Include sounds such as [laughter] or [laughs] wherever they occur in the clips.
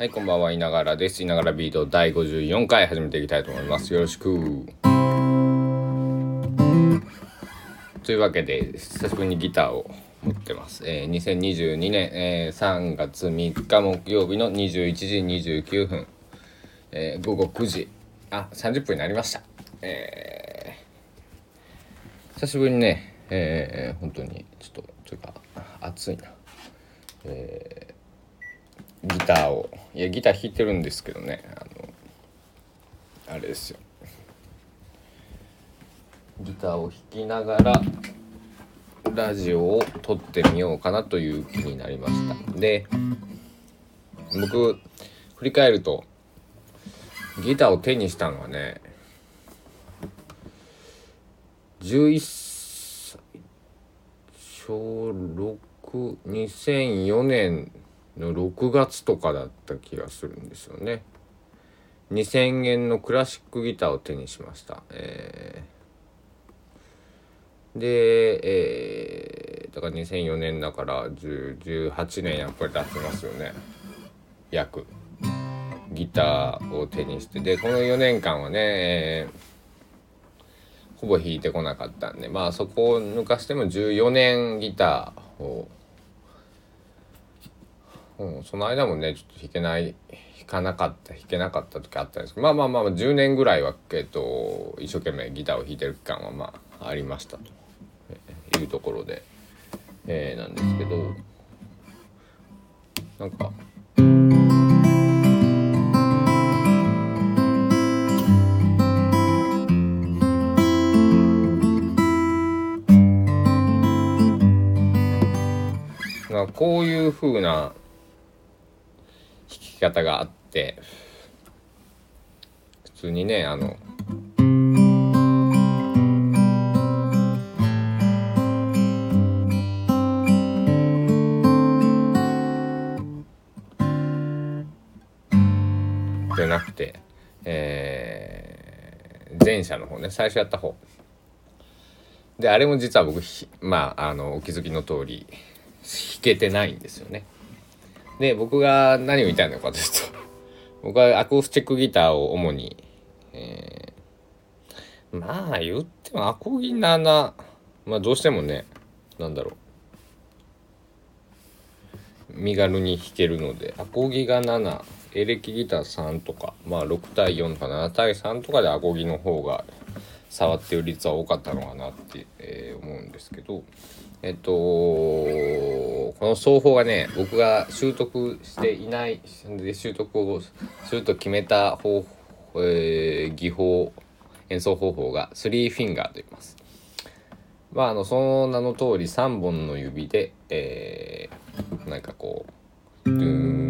はい、こんばんは、いながらです。いながらビート第54回始めていきたいと思います。よろしく。というわけで、久しぶりにギターを持ってます。えー、2022年、えー、3月3日木曜日の21時29分、えー、午後9時、あ、30分になりました。えー、久しぶりにね、えー、本当に、ちょっと、というか、暑いな。えーギターを。いやギター弾いてるんですけどね。あのあれですよ。ギターを弾きながらラジオを撮ってみようかなという気になりました。で僕振り返るとギターを手にしたのはね11歳小62004年の6月とかだった気がするんですよね。2000円のクラシックギターを手にしました、えー、で、えー、だから2004年だから18年やっぱり経ちますよね。約。ギターを手にして。でこの4年間はね、えー、ほぼ弾いてこなかったんでまあそこを抜かしても14年ギターをうん、その間もねちょっと弾けない弾かなかった弾けなかった時あったんですけどまあまあまあ10年ぐらいは、えっと、一生懸命ギターを弾いてる期間はまあありましたというところで、えー、なんですけどなんか。こういう風な方があって普通にねあのじゃなくてえー、前者の方ね最初やった方。であれも実は僕まああのお気づきの通り弾けてないんですよね。で、僕が何を言いたいのかというと、[laughs] 僕はアコースティックギターを主に、えー、まあ言ってもアコギ7、まあどうしてもね、なんだろう、身軽に弾けるので、アコギが7、エレキギター3とか、まあ6対4とか7対3とかでアコギの方が触ってる率は多かったのかなって、ですけど、えっと、この奏法がね、僕が習得していない、で習得をすると決めた方法、えー、技法、演奏方法が3フィンガーと言います。まあ、あの、その名の通り3本の指で、えー、なんかこう、ドゥーン、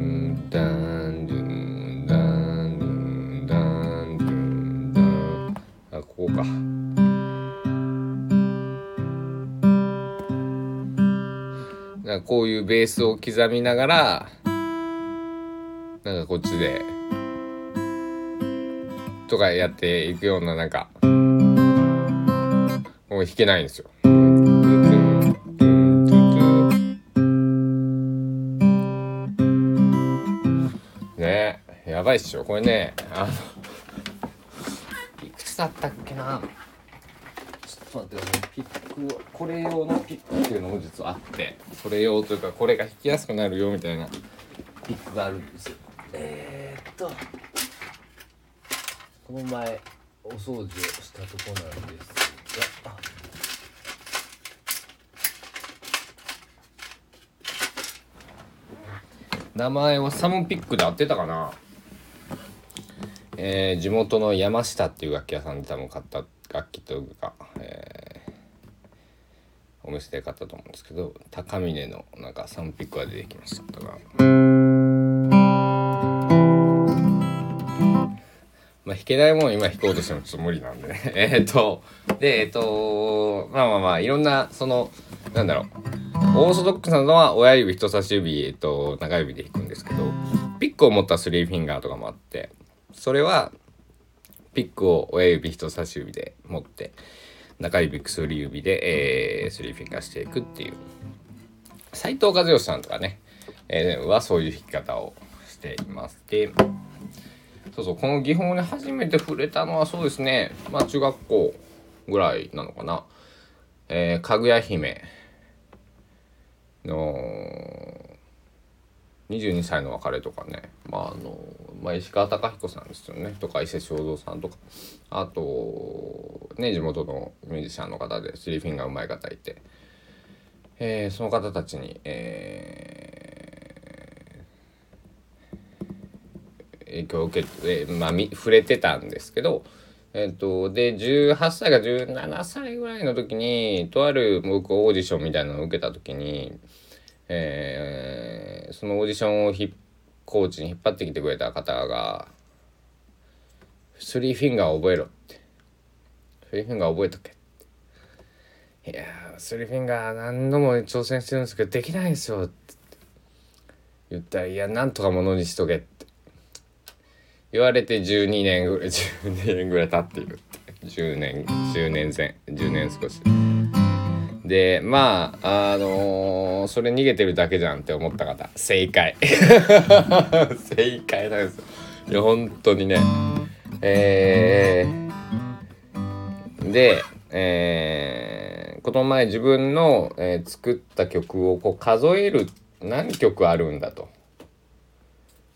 こういうベースを刻みながらなんかこっちでとかやっていくようななんかもう弾けないんですよ。ねやばいっしょこれねあのいくつだったっけなちょっと待ってピックこれ用のピックっていうのも実はあってそれ用というかこれが弾きやすくなるよみたいなピックがあるんですよ。えー、っとこの前お掃除をしたとこなんですが。名前はサムピックで合ってたかな？えー、地元の山下っていう楽器屋さんで多分買った楽器というか、えー、お店で買ったと思うんですけど高峰のなんかサンピックが出てきました。がまあ弾けないもん今弾こうとしてもちょっと無理なんでね。[laughs] えっとでえっとまあまあまあいろんなそのなんだろう。オーソドックスなのは親指人差し指、えっと、中指で弾くんですけどピックを持ったスリーフィンガーとかもあってそれはピックを親指人差し指で持って中指薬指で、えー、スリーフィンガーしていくっていう。斎藤和義さんとかね、えー、はそういう弾き方をしています。でそうそうこの技法に初めて触れたのはそうですね。まあ中学校ぐらいなのかな。えー、かぐや姫の22歳の別れとかね、まああのまあ、石川貴彦さんですよね。とか伊勢正蔵さんとか。あとね地元のミュージシャンの方でスリーフィンガーうまい方いて、えー、その方たちに、えー、影響を受けて、まあ、触れてたんですけどえっと、で、18歳か17歳ぐらいの時に、とある僕オーディションみたいなのを受けた時に、えー、そのオーディションをひコーチに引っ張ってきてくれた方が、スリーフィンガー覚えろって。スリーフィンガー覚えとけって。いやスリーフィンガー何度も挑戦してるんですけど、できないですよって言ったら、いや、なんとかものにしとけって。言われて12年ぐらい12年ぐらい経っているって10年10年前10年少しでまああのー、それ逃げてるだけじゃんって思った方。正解。[laughs] 正解なんですいや本当にね。えー、でえー、この前自分の、えー、作った曲をこう数える何曲あるんだと。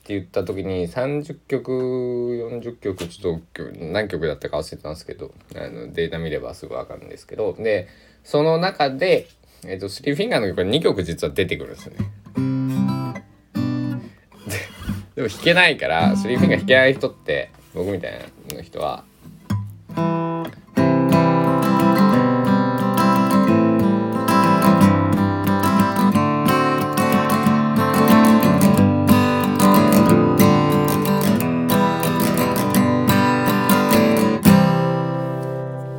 って言った時に30曲40曲ちょっと何曲だったか忘れてたんですけどあのデータ見ればすぐ分かるんですけどでその中で、えーと、スリーフィンガーの曲が2曲実は出てくるんですよね。でも弾けないからスリーフィンガー弾けない人って僕みたいな人は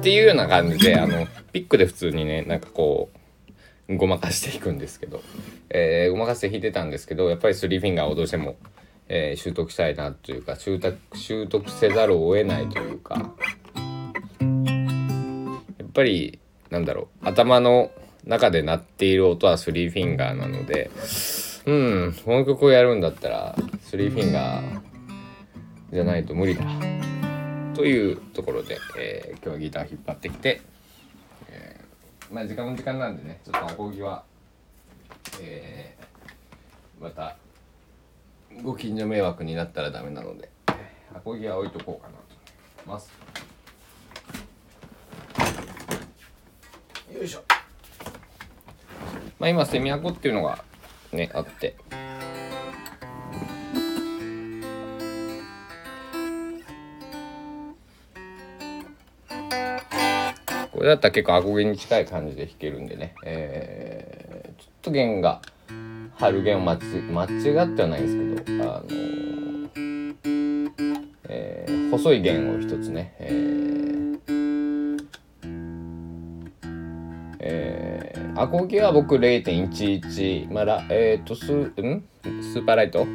ていうような感じであのピックで普通にねなんかこうごまかしていくんですけど、えー、ごまかして弾いてたんですけどやっぱりスリーフィンガーをどうしても、えー、習得したいなというか習得習得せざるを得ないというかやっぱりなんだろう頭の中で鳴っている音はスリーフィンガーなのでうんこの曲をやるんだったらスリーフィンガーじゃないと無理だ。というところで、えー、今日はギター引っ張ってきて、えー、まあ時間も時間なんでねちょっとアコギは、えー、またご近所迷惑になったらダメなのでアコギは置いとこうかなと思います。よいしょ。まあ今セミアコっていうのがねあって。これだったら結構アコギに近い感じで弾けるんでね、えー、ちょっと弦が春弦を間違ってはないんですけど、あのー、えー、細い弦を一つね、えーえー、アコギは僕0.11、まあ、えっ、ー、とス、ん？スーパーライト？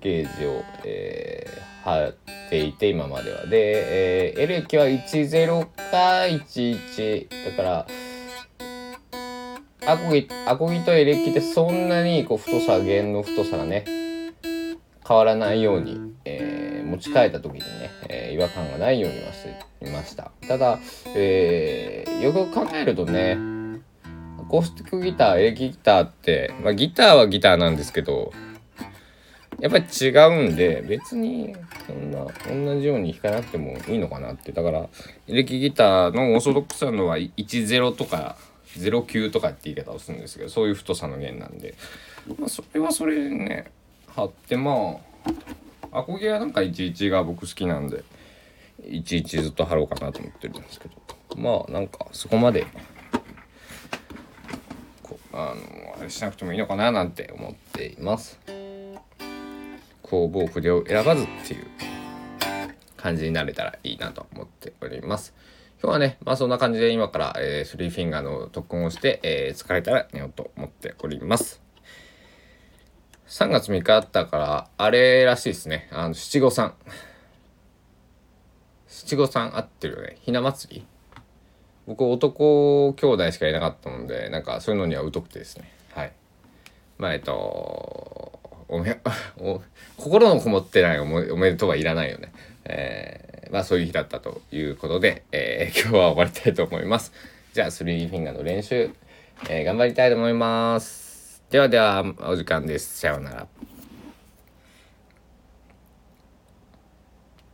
ゲージを、えー、貼っていて今までは。で、えー、エレキは10か11だからアコギアコギとエレキってそんなにこう太さ弦の太さがね変わらないように、えー、持ち替えた時にね、えー、違和感がないようにはしていました。ただ、えー、よく考えるとねアコースティックギターエレキギターって、まあ、ギターはギターなんですけどやっぱり違うんで別にそんな同じように弾かなくてもいいのかなってだからエレキギターのオーソドックスなのは10とか09とかって言い方をするんですけどそういう太さの弦なんで、まあ、それはそれでね貼ってまあアコギはなんか11が僕好きなんで11ずっと貼ろうかなと思ってるんですけどまあなんかそこまであのあれしなくてもいいのかななんて思っています。工房筆を選ばずっていう感じになれたらいいなと思っております。今日はね、まあそんな感じで今から、えー、スリーフィンガーの特訓をして、えー、疲れたら寝ようと思っております。3月3日あったから、あれらしいですね。あの、七五三。七五三合ってるよね。ひな祭り？僕男兄弟しかいなかったので、なんかそういうのには疎くてですね。はい。まあえっとおめ [laughs] お心のこもってないおめおめでとうはいらないよね。えー、まあそういう日だったということで、えー、今日は終わりたいと思います。じゃあ 3D フィンガーの練習、えー、頑張りたいと思います。ではではお時間です。さようなら。